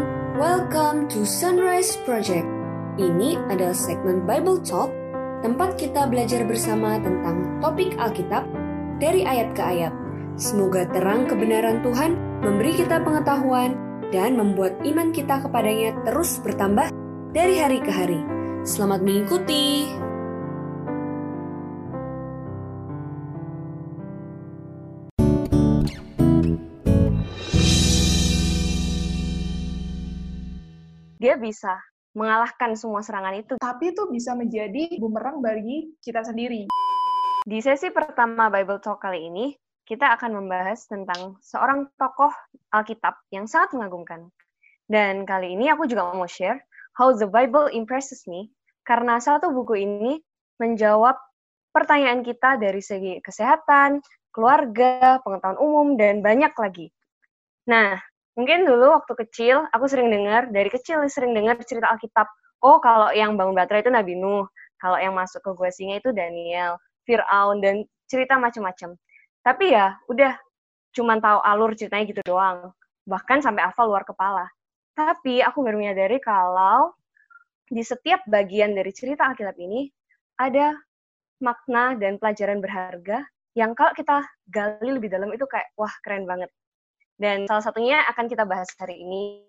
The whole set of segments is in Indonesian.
everyone, welcome to Sunrise Project. Ini adalah segmen Bible Talk, tempat kita belajar bersama tentang topik Alkitab dari ayat ke ayat. Semoga terang kebenaran Tuhan memberi kita pengetahuan dan membuat iman kita kepadanya terus bertambah dari hari ke hari. Selamat mengikuti. Dia bisa mengalahkan semua serangan itu. Tapi itu bisa menjadi bumerang bagi kita sendiri. Di sesi pertama Bible Talk kali ini, kita akan membahas tentang seorang tokoh Alkitab yang sangat mengagumkan. Dan kali ini aku juga mau share How the Bible Impresses Me, karena satu buku ini menjawab pertanyaan kita dari segi kesehatan, keluarga, pengetahuan umum, dan banyak lagi. Nah, Mungkin dulu waktu kecil, aku sering dengar, dari kecil sering dengar cerita Alkitab. Oh, kalau yang bangun Batra itu Nabi Nuh. Kalau yang masuk ke gua singa itu Daniel, Fir'aun, dan cerita macam-macam. Tapi ya, udah cuman tahu alur ceritanya gitu doang. Bahkan sampai hafal luar kepala. Tapi aku baru menyadari kalau di setiap bagian dari cerita Alkitab ini ada makna dan pelajaran berharga yang kalau kita gali lebih dalam itu kayak wah keren banget. Dan salah satunya akan kita bahas hari ini,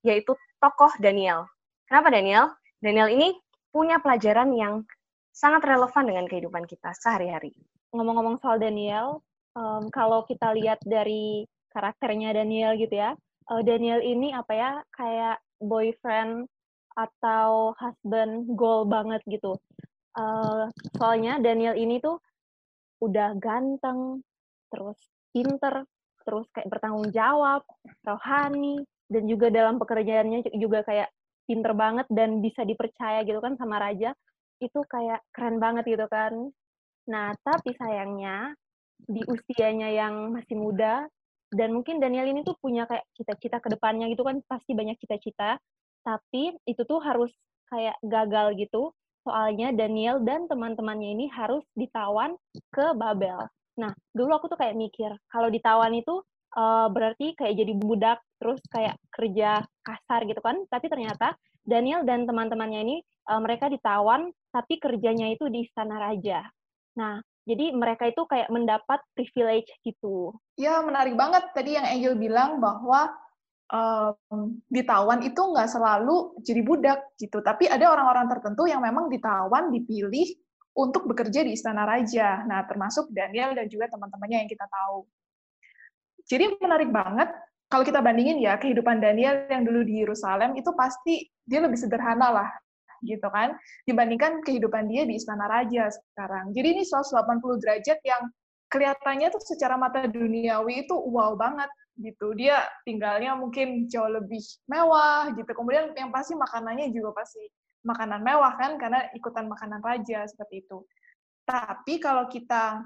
yaitu tokoh Daniel. Kenapa Daniel? Daniel ini punya pelajaran yang sangat relevan dengan kehidupan kita sehari-hari. Ngomong-ngomong soal Daniel, um, kalau kita lihat dari karakternya Daniel gitu ya, uh, Daniel ini apa ya, kayak boyfriend atau husband goal banget gitu. Uh, soalnya Daniel ini tuh udah ganteng, terus pinter, terus kayak bertanggung jawab, rohani, dan juga dalam pekerjaannya juga kayak pinter banget dan bisa dipercaya gitu kan sama raja, itu kayak keren banget gitu kan. Nah, tapi sayangnya di usianya yang masih muda, dan mungkin Daniel ini tuh punya kayak cita-cita ke depannya gitu kan, pasti banyak cita-cita, tapi itu tuh harus kayak gagal gitu, soalnya Daniel dan teman-temannya ini harus ditawan ke Babel. Nah, dulu aku tuh kayak mikir, kalau ditawan itu uh, berarti kayak jadi budak, terus kayak kerja kasar gitu kan. Tapi ternyata Daniel dan teman-temannya ini, uh, mereka ditawan, tapi kerjanya itu di istana raja. Nah, jadi mereka itu kayak mendapat privilege gitu. Ya, menarik banget tadi yang Angel bilang bahwa um, ditawan itu nggak selalu jadi budak gitu. Tapi ada orang-orang tertentu yang memang ditawan, dipilih untuk bekerja di istana raja. Nah, termasuk Daniel dan juga teman-temannya yang kita tahu. Jadi menarik banget kalau kita bandingin ya kehidupan Daniel yang dulu di Yerusalem itu pasti dia lebih sederhana lah gitu kan dibandingkan kehidupan dia di istana raja sekarang. Jadi ini 180 derajat yang kelihatannya tuh secara mata duniawi itu wow banget gitu. Dia tinggalnya mungkin jauh lebih mewah gitu. Kemudian yang pasti makanannya juga pasti makanan mewah kan karena ikutan makanan raja seperti itu. Tapi kalau kita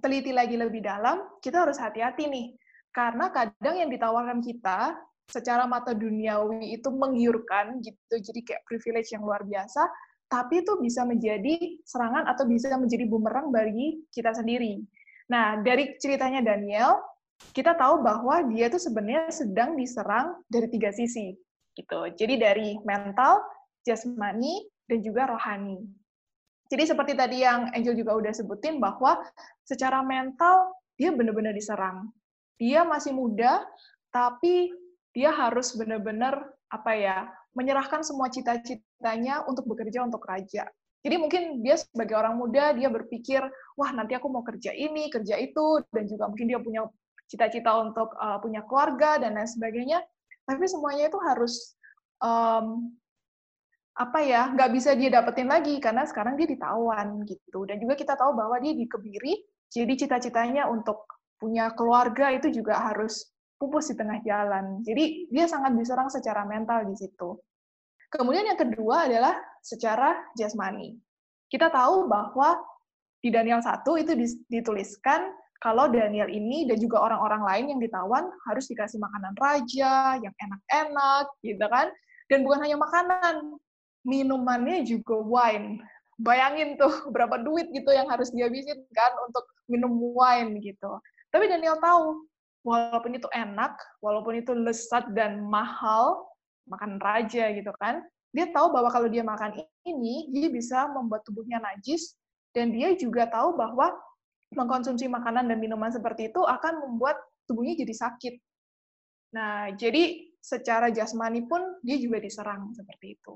teliti lagi lebih dalam, kita harus hati-hati nih. Karena kadang yang ditawarkan kita secara mata duniawi itu menggiurkan gitu, jadi kayak privilege yang luar biasa, tapi itu bisa menjadi serangan atau bisa menjadi bumerang bagi kita sendiri. Nah, dari ceritanya Daniel, kita tahu bahwa dia itu sebenarnya sedang diserang dari tiga sisi gitu. Jadi dari mental, jasmani, dan juga rohani. Jadi seperti tadi yang Angel juga udah sebutin bahwa secara mental dia benar-benar diserang. Dia masih muda, tapi dia harus benar-benar apa ya menyerahkan semua cita-citanya untuk bekerja untuk raja. Jadi mungkin dia sebagai orang muda dia berpikir, wah nanti aku mau kerja ini, kerja itu, dan juga mungkin dia punya cita-cita untuk uh, punya keluarga dan lain sebagainya. Tapi semuanya itu harus um, apa ya nggak bisa dia dapetin lagi karena sekarang dia ditawan gitu. Dan juga kita tahu bahwa dia dikebiri jadi cita-citanya untuk punya keluarga itu juga harus pupus di tengah jalan. Jadi dia sangat diserang secara mental di situ. Kemudian yang kedua adalah secara jasmani. Kita tahu bahwa di Daniel 1 itu dituliskan kalau Daniel ini dan juga orang-orang lain yang ditawan harus dikasih makanan raja yang enak-enak gitu kan. Dan bukan hanya makanan minumannya juga wine. Bayangin tuh berapa duit gitu yang harus dihabisin kan untuk minum wine gitu. Tapi Daniel tahu walaupun itu enak, walaupun itu lesat dan mahal, makan raja gitu kan, dia tahu bahwa kalau dia makan ini, dia bisa membuat tubuhnya najis, dan dia juga tahu bahwa mengkonsumsi makanan dan minuman seperti itu akan membuat tubuhnya jadi sakit. Nah, jadi secara jasmani pun dia juga diserang seperti itu.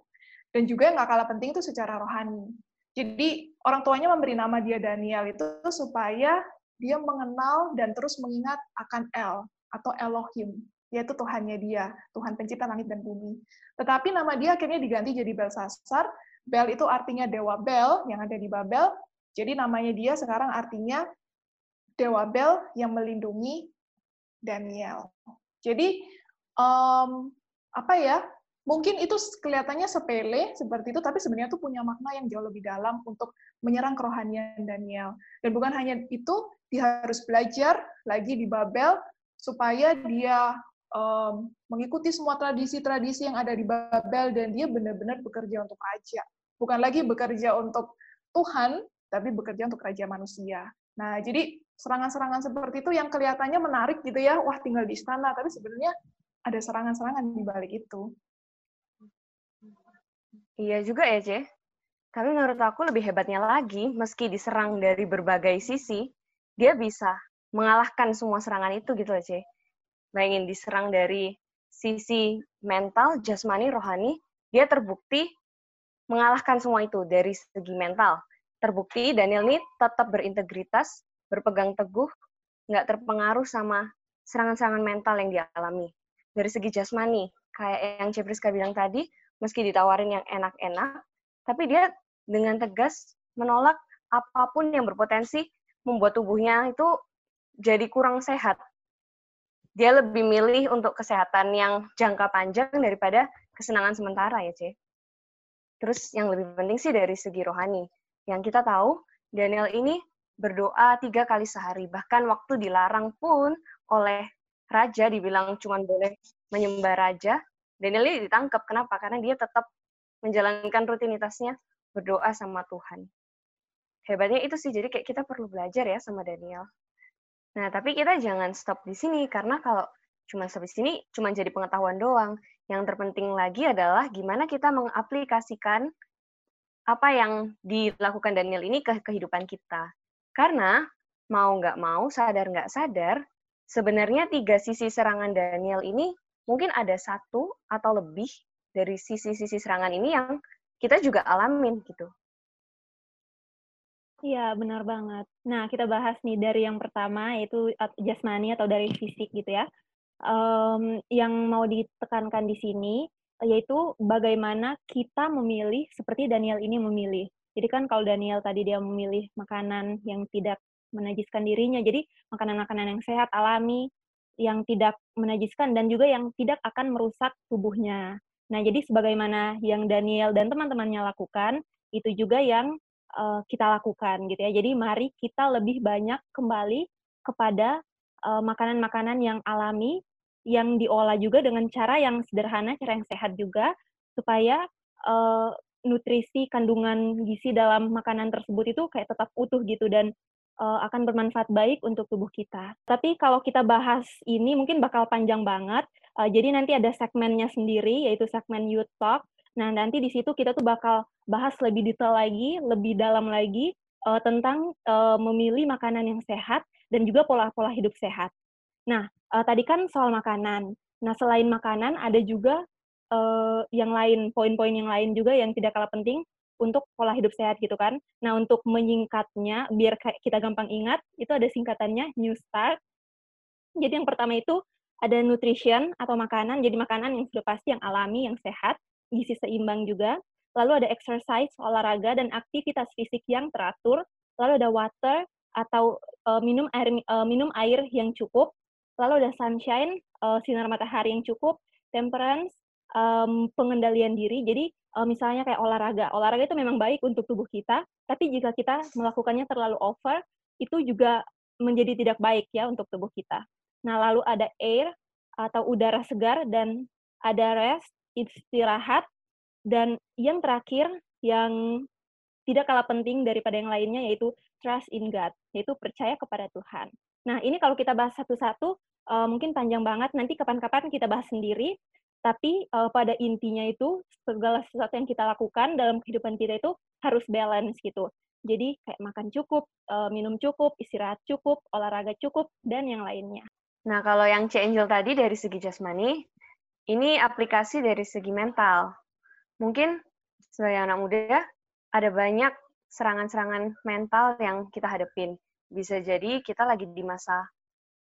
Dan juga yang nggak kalah penting itu secara rohani. Jadi orang tuanya memberi nama dia Daniel itu supaya dia mengenal dan terus mengingat akan El atau Elohim, yaitu Tuhannya dia, Tuhan pencipta langit dan bumi. Tetapi nama dia akhirnya diganti jadi Belsasar. Bel itu artinya dewa Bel yang ada di Babel. Jadi namanya dia sekarang artinya dewa Bel yang melindungi Daniel. Jadi um, apa ya? Mungkin itu kelihatannya sepele seperti itu, tapi sebenarnya itu punya makna yang jauh lebih dalam untuk menyerang kerohanian Daniel. Dan bukan hanya itu, dia harus belajar lagi di Babel supaya dia um, mengikuti semua tradisi-tradisi yang ada di Babel dan dia benar-benar bekerja untuk raja. Bukan lagi bekerja untuk Tuhan, tapi bekerja untuk raja manusia. Nah, jadi serangan-serangan seperti itu yang kelihatannya menarik gitu ya, wah tinggal di istana, tapi sebenarnya ada serangan-serangan di balik itu. Iya juga ya, Ce. Tapi menurut aku lebih hebatnya lagi, meski diserang dari berbagai sisi, dia bisa mengalahkan semua serangan itu gitu loh, Ce. Bayangin diserang dari sisi mental, jasmani, rohani, dia terbukti mengalahkan semua itu dari segi mental. Terbukti Daniel ini tetap berintegritas, berpegang teguh, nggak terpengaruh sama serangan-serangan mental yang dialami. Dari segi jasmani, kayak yang Cepriska bilang tadi, meski ditawarin yang enak-enak, tapi dia dengan tegas menolak apa pun yang berpotensi membuat tubuhnya itu jadi kurang sehat. Dia lebih milih untuk kesehatan yang jangka panjang daripada kesenangan sementara ya, C. Terus yang lebih penting sih dari segi rohani. Yang kita tahu, Daniel ini berdoa tiga kali sehari. Bahkan waktu dilarang pun oleh raja, dibilang cuma boleh menyembah raja, Daniel ini ditangkap. Kenapa? Karena dia tetap menjalankan rutinitasnya berdoa sama Tuhan. Hebatnya itu sih, jadi kayak kita perlu belajar ya sama Daniel. Nah, tapi kita jangan stop di sini, karena kalau cuma sampai sini, cuma jadi pengetahuan doang. Yang terpenting lagi adalah gimana kita mengaplikasikan apa yang dilakukan Daniel ini ke kehidupan kita. Karena mau nggak mau, sadar nggak sadar, sebenarnya tiga sisi serangan Daniel ini mungkin ada satu atau lebih dari sisi-sisi serangan ini yang kita juga alamin gitu. Iya, benar banget. Nah, kita bahas nih dari yang pertama, yaitu jasmani atau dari fisik gitu ya. Um, yang mau ditekankan di sini, yaitu bagaimana kita memilih seperti Daniel ini memilih. Jadi kan kalau Daniel tadi dia memilih makanan yang tidak menajiskan dirinya, jadi makanan-makanan yang sehat, alami, yang tidak menajiskan dan juga yang tidak akan merusak tubuhnya. Nah, jadi sebagaimana yang Daniel dan teman-temannya lakukan, itu juga yang uh, kita lakukan gitu ya. Jadi mari kita lebih banyak kembali kepada makanan-makanan uh, yang alami yang diolah juga dengan cara yang sederhana, cara yang sehat juga supaya uh, nutrisi kandungan gizi dalam makanan tersebut itu kayak tetap utuh gitu dan uh, akan bermanfaat baik untuk tubuh kita. Tapi kalau kita bahas ini mungkin bakal panjang banget. Uh, jadi nanti ada segmennya sendiri yaitu segmen Youth Talk. Nah, nanti di situ kita tuh bakal bahas lebih detail lagi, lebih dalam lagi uh, tentang uh, memilih makanan yang sehat dan juga pola-pola hidup sehat. Nah, uh, tadi kan soal makanan. Nah, selain makanan ada juga uh, yang lain, poin-poin yang lain juga yang tidak kalah penting, untuk pola hidup sehat gitu kan. Nah, untuk menyingkatnya, biar kita gampang ingat, itu ada singkatannya New Start. Jadi yang pertama itu ada nutrition atau makanan, jadi makanan yang sudah pasti yang alami, yang sehat, gizi seimbang juga. Lalu ada exercise, olahraga, dan aktivitas fisik yang teratur. Lalu ada water atau uh, minum air uh, minum air yang cukup. Lalu ada sunshine, uh, sinar matahari yang cukup. Temperance, um, pengendalian diri. Jadi uh, misalnya kayak olahraga. Olahraga itu memang baik untuk tubuh kita, tapi jika kita melakukannya terlalu over, itu juga menjadi tidak baik ya untuk tubuh kita. Nah, lalu ada air atau udara segar dan ada rest, istirahat dan yang terakhir yang tidak kalah penting daripada yang lainnya yaitu trust in God, yaitu percaya kepada Tuhan. Nah, ini kalau kita bahas satu-satu uh, mungkin panjang banget. Nanti kapan-kapan kita bahas sendiri. Tapi uh, pada intinya itu segala sesuatu yang kita lakukan dalam kehidupan kita itu harus balance gitu. Jadi kayak makan cukup, uh, minum cukup, istirahat cukup, olahraga cukup, dan yang lainnya. Nah, kalau yang C Angel tadi dari segi jasmani, ini aplikasi dari segi mental. Mungkin sebagai anak muda, ada banyak serangan-serangan mental yang kita hadapin. Bisa jadi kita lagi di masa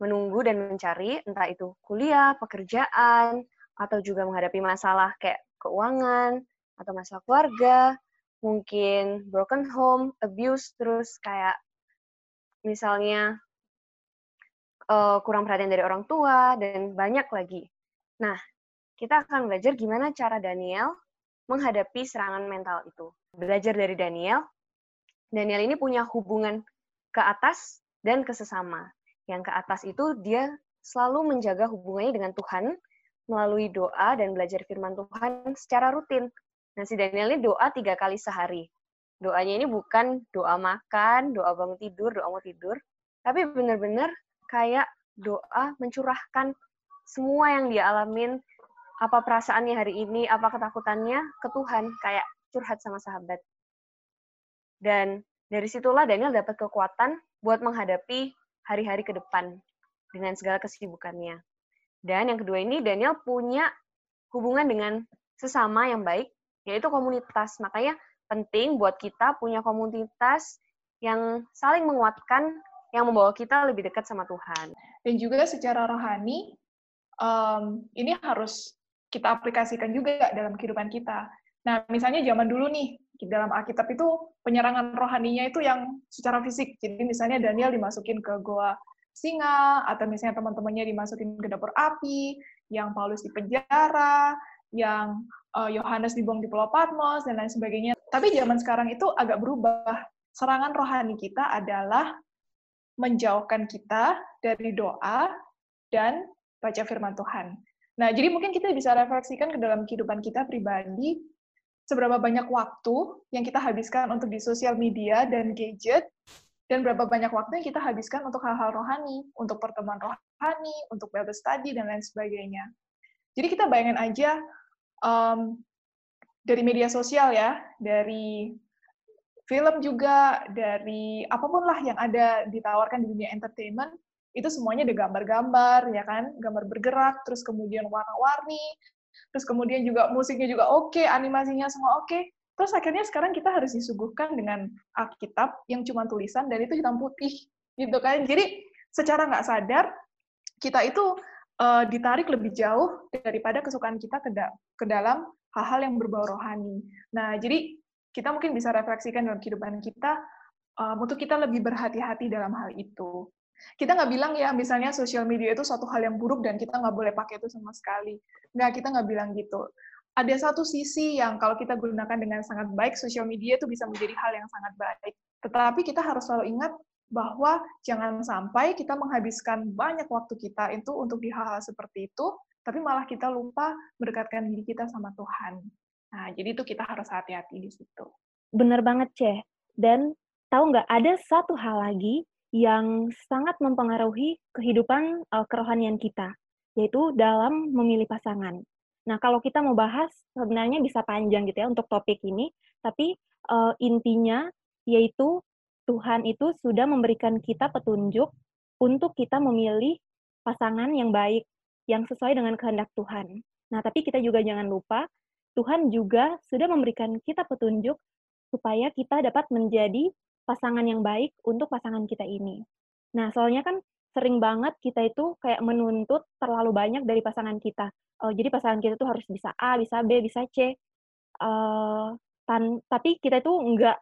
menunggu dan mencari, entah itu kuliah, pekerjaan, atau juga menghadapi masalah kayak keuangan atau masalah keluarga, mungkin broken home, abuse, terus kayak misalnya uh, kurang perhatian dari orang tua, dan banyak lagi. Nah, kita akan belajar gimana cara Daniel menghadapi serangan mental itu. Belajar dari Daniel, Daniel ini punya hubungan ke atas dan ke sesama. Yang ke atas itu dia selalu menjaga hubungannya dengan Tuhan, melalui doa dan belajar firman Tuhan secara rutin. Nah, si Daniel ini doa tiga kali sehari. Doanya ini bukan doa makan, doa bangun tidur, doa mau tidur, tapi benar-benar kayak doa mencurahkan semua yang dia alamin, apa perasaannya hari ini, apa ketakutannya ke Tuhan, kayak curhat sama sahabat. Dan dari situlah Daniel dapat kekuatan buat menghadapi hari-hari ke depan dengan segala kesibukannya. Dan yang kedua ini Daniel punya hubungan dengan sesama yang baik, yaitu komunitas. Makanya penting buat kita punya komunitas yang saling menguatkan, yang membawa kita lebih dekat sama Tuhan. Dan juga secara rohani, um, ini harus kita aplikasikan juga dalam kehidupan kita. Nah, misalnya zaman dulu nih, di dalam Alkitab itu penyerangan rohaninya itu yang secara fisik. Jadi misalnya Daniel dimasukin ke goa singa, atau misalnya teman-temannya dimasukin ke dapur api, yang Paulus di penjara, yang eh, Yohanes uh, dibuang di Pulau Patmos, dan lain sebagainya. Tapi zaman sekarang itu agak berubah. Serangan rohani kita adalah menjauhkan kita dari doa dan baca firman Tuhan. Nah, jadi mungkin kita bisa refleksikan ke dalam kehidupan kita pribadi, seberapa banyak waktu yang kita habiskan untuk di sosial media dan gadget, dan berapa banyak waktu yang kita habiskan untuk hal-hal rohani, untuk pertemuan rohani, untuk Bible study, dan lain sebagainya. Jadi kita bayangin aja um, dari media sosial ya, dari film juga, dari apa pun lah yang ada ditawarkan di dunia entertainment, itu semuanya ada gambar-gambar, ya kan, gambar bergerak, terus kemudian warna-warni, terus kemudian juga musiknya juga oke, okay, animasinya semua oke, okay. Terus akhirnya sekarang kita harus disuguhkan dengan Alkitab yang cuma tulisan dan itu hitam putih, gitu kan. Jadi secara nggak sadar kita itu uh, ditarik lebih jauh daripada kesukaan kita ke, da ke dalam hal-hal yang berbau rohani. Nah, jadi kita mungkin bisa refleksikan dalam kehidupan kita um, untuk kita lebih berhati-hati dalam hal itu. Kita nggak bilang ya, misalnya sosial media itu suatu hal yang buruk dan kita nggak boleh pakai itu sama sekali. Nggak, kita nggak bilang gitu ada satu sisi yang kalau kita gunakan dengan sangat baik, sosial media itu bisa menjadi hal yang sangat baik. Tetapi kita harus selalu ingat bahwa jangan sampai kita menghabiskan banyak waktu kita itu untuk di hal-hal seperti itu, tapi malah kita lupa mendekatkan diri kita sama Tuhan. Nah, jadi itu kita harus hati-hati di situ. Benar banget, Ceh. Dan tahu nggak, ada satu hal lagi yang sangat mempengaruhi kehidupan uh, kerohanian kita, yaitu dalam memilih pasangan. Nah, kalau kita mau bahas sebenarnya bisa panjang gitu ya untuk topik ini, tapi uh, intinya yaitu Tuhan itu sudah memberikan kita petunjuk untuk kita memilih pasangan yang baik, yang sesuai dengan kehendak Tuhan. Nah, tapi kita juga jangan lupa Tuhan juga sudah memberikan kita petunjuk supaya kita dapat menjadi pasangan yang baik untuk pasangan kita ini. Nah, soalnya kan sering banget kita itu kayak menuntut terlalu banyak dari pasangan kita. Uh, jadi pasangan kita tuh harus bisa A, bisa B, bisa C. Uh, tan tapi kita itu nggak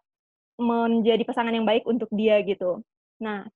menjadi pasangan yang baik untuk dia gitu. Nah,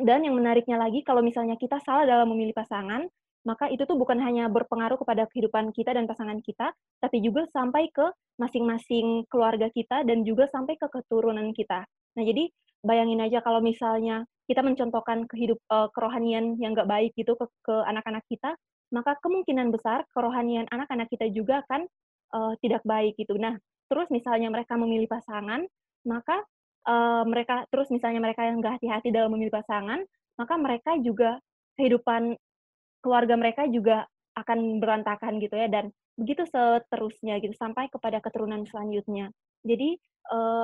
dan yang menariknya lagi, kalau misalnya kita salah dalam memilih pasangan, maka itu tuh bukan hanya berpengaruh kepada kehidupan kita dan pasangan kita, tapi juga sampai ke masing-masing keluarga kita dan juga sampai ke keturunan kita. Nah, jadi bayangin aja kalau misalnya kita mencontohkan kehidup uh, kerohanian yang nggak baik gitu ke, anak-anak kita, maka kemungkinan besar kerohanian anak-anak kita juga akan uh, tidak baik gitu. Nah, terus misalnya mereka memilih pasangan, maka uh, mereka terus misalnya mereka yang nggak hati-hati dalam memilih pasangan, maka mereka juga kehidupan keluarga mereka juga akan berantakan gitu ya dan begitu seterusnya gitu sampai kepada keturunan selanjutnya. Jadi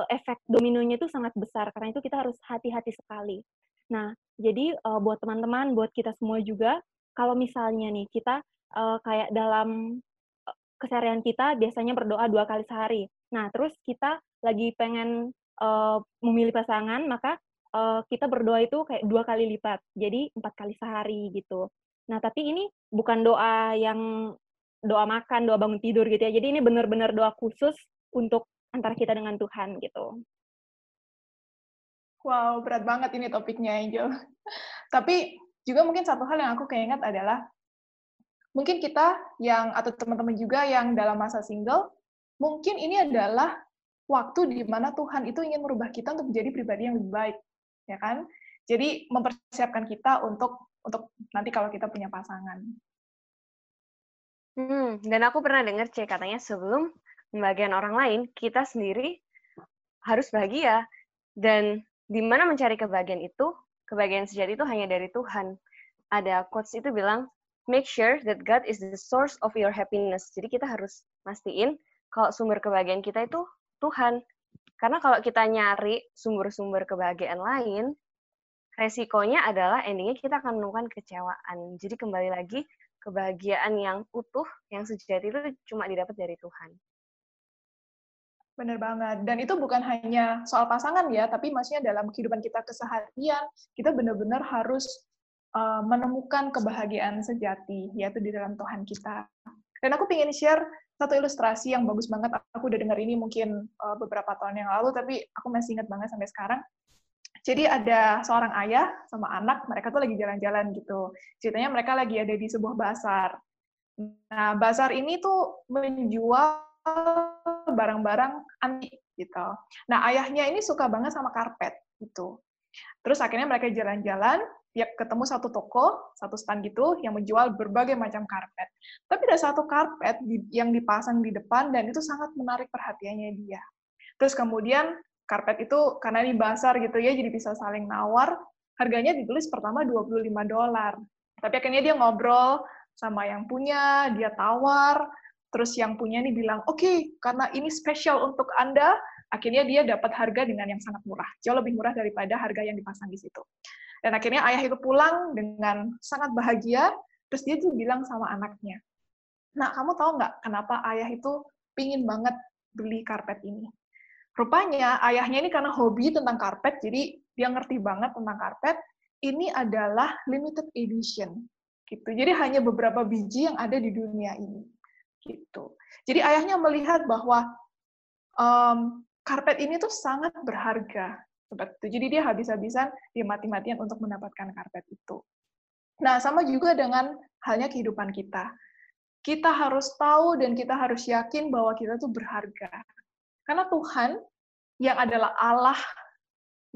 efek dominonya itu sangat besar karena itu kita harus hati-hati sekali. Nah, jadi uh, buat teman-teman, buat kita semua juga, kalau misalnya nih kita uh, kayak dalam keseharian kita biasanya berdoa dua kali sehari. Nah, terus kita lagi pengen uh, memilih pasangan, maka uh, kita berdoa itu kayak dua kali lipat, jadi empat kali sehari gitu. Nah, tapi ini bukan doa yang doa makan, doa bangun tidur gitu ya. Jadi ini benar-benar doa khusus untuk antara kita dengan Tuhan gitu. Wow, berat banget ini topiknya, Angel. Tapi juga mungkin satu hal yang aku keinget adalah mungkin kita yang atau teman-teman juga yang dalam masa single, mungkin ini adalah waktu di mana Tuhan itu ingin merubah kita untuk menjadi pribadi yang lebih baik, ya kan? Jadi mempersiapkan kita untuk untuk nanti kalau kita punya pasangan. Hmm, dan aku pernah dengar C katanya sebelum membagian orang lain, kita sendiri harus bahagia. Dan di mana mencari kebahagiaan itu, kebahagiaan sejati itu hanya dari Tuhan. Ada quotes itu bilang, make sure that God is the source of your happiness. Jadi kita harus mastiin kalau sumber kebahagiaan kita itu Tuhan. Karena kalau kita nyari sumber-sumber kebahagiaan lain, resikonya adalah endingnya kita akan menemukan kecewaan. Jadi kembali lagi, kebahagiaan yang utuh, yang sejati itu cuma didapat dari Tuhan. Benar banget. Dan itu bukan hanya soal pasangan ya, tapi maksudnya dalam kehidupan kita keseharian, kita benar-benar harus uh, menemukan kebahagiaan sejati, yaitu di dalam Tuhan kita. Dan aku ingin share satu ilustrasi yang bagus banget. Aku udah dengar ini mungkin uh, beberapa tahun yang lalu, tapi aku masih ingat banget sampai sekarang. Jadi ada seorang ayah sama anak, mereka tuh lagi jalan-jalan gitu. Ceritanya mereka lagi ada di sebuah basar. Nah, basar ini tuh menjual barang-barang antik gitu. Nah, ayahnya ini suka banget sama karpet gitu. Terus akhirnya mereka jalan-jalan, ya ketemu satu toko, satu stand gitu yang menjual berbagai macam karpet. Tapi ada satu karpet yang dipasang di depan dan itu sangat menarik perhatiannya dia. Terus kemudian karpet itu karena ini basar gitu ya, jadi bisa saling nawar. Harganya ditulis pertama 25 dolar. Tapi akhirnya dia ngobrol sama yang punya, dia tawar, terus yang punya ini bilang, oke, okay, karena ini spesial untuk Anda, akhirnya dia dapat harga dengan yang sangat murah, jauh lebih murah daripada harga yang dipasang di situ. Dan akhirnya ayah itu pulang dengan sangat bahagia, terus dia tuh bilang sama anaknya, nah kamu tahu nggak kenapa ayah itu pingin banget beli karpet ini? Rupanya ayahnya ini karena hobi tentang karpet, jadi dia ngerti banget tentang karpet. Ini adalah limited edition, gitu. Jadi hanya beberapa biji yang ada di dunia ini, gitu. Jadi ayahnya melihat bahwa um, karpet ini tuh sangat berharga, itu. Jadi dia habis-habisan, dia mati-matian untuk mendapatkan karpet itu. Nah, sama juga dengan halnya kehidupan kita. Kita harus tahu dan kita harus yakin bahwa kita tuh berharga karena Tuhan yang adalah Allah,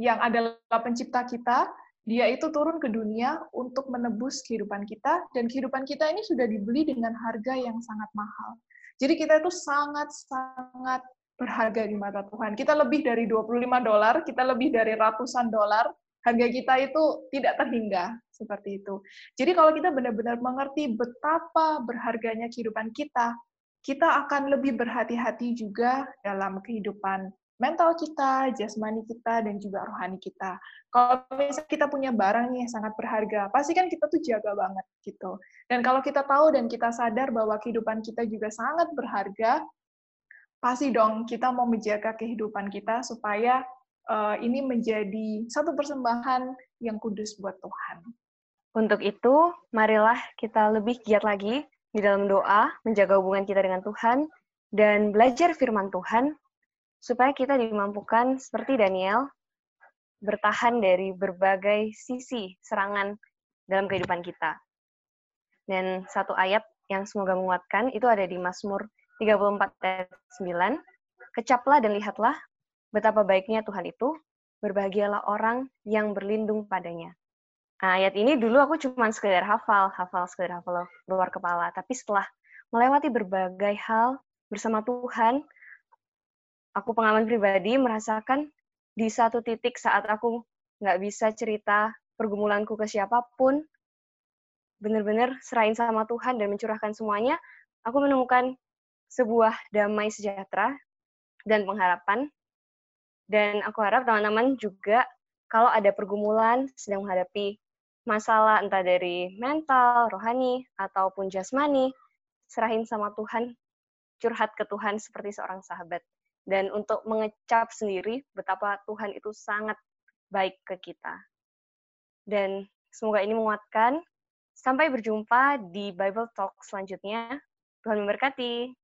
yang adalah pencipta kita, dia itu turun ke dunia untuk menebus kehidupan kita, dan kehidupan kita ini sudah dibeli dengan harga yang sangat mahal. Jadi kita itu sangat-sangat berharga di mata Tuhan. Kita lebih dari 25 dolar, kita lebih dari ratusan dolar, harga kita itu tidak terhingga seperti itu. Jadi kalau kita benar-benar mengerti betapa berharganya kehidupan kita, kita akan lebih berhati-hati juga dalam kehidupan mental kita, jasmani kita, dan juga rohani kita. Kalau misalnya kita punya barang nih yang sangat berharga, pasti kan kita tuh jaga banget gitu. Dan kalau kita tahu dan kita sadar bahwa kehidupan kita juga sangat berharga, pasti dong kita mau menjaga kehidupan kita supaya uh, ini menjadi satu persembahan yang kudus buat Tuhan. Untuk itu, marilah kita lebih giat lagi di dalam doa, menjaga hubungan kita dengan Tuhan, dan belajar firman Tuhan, supaya kita dimampukan seperti Daniel, bertahan dari berbagai sisi serangan dalam kehidupan kita. Dan satu ayat yang semoga menguatkan itu ada di Mazmur 34 ayat 9. Kecaplah dan lihatlah betapa baiknya Tuhan itu, berbahagialah orang yang berlindung padanya. Nah, ayat ini dulu aku cuma sekedar hafal, hafal sekedar hafal luar kepala. Tapi setelah melewati berbagai hal bersama Tuhan, aku pengalaman pribadi merasakan di satu titik saat aku nggak bisa cerita pergumulanku ke siapa pun, benar-benar serahin sama Tuhan dan mencurahkan semuanya, aku menemukan sebuah damai sejahtera dan pengharapan. Dan aku harap teman-teman juga kalau ada pergumulan sedang menghadapi masalah entah dari mental, rohani, ataupun jasmani, serahin sama Tuhan, curhat ke Tuhan seperti seorang sahabat. Dan untuk mengecap sendiri betapa Tuhan itu sangat baik ke kita. Dan semoga ini menguatkan. Sampai berjumpa di Bible Talk selanjutnya. Tuhan memberkati.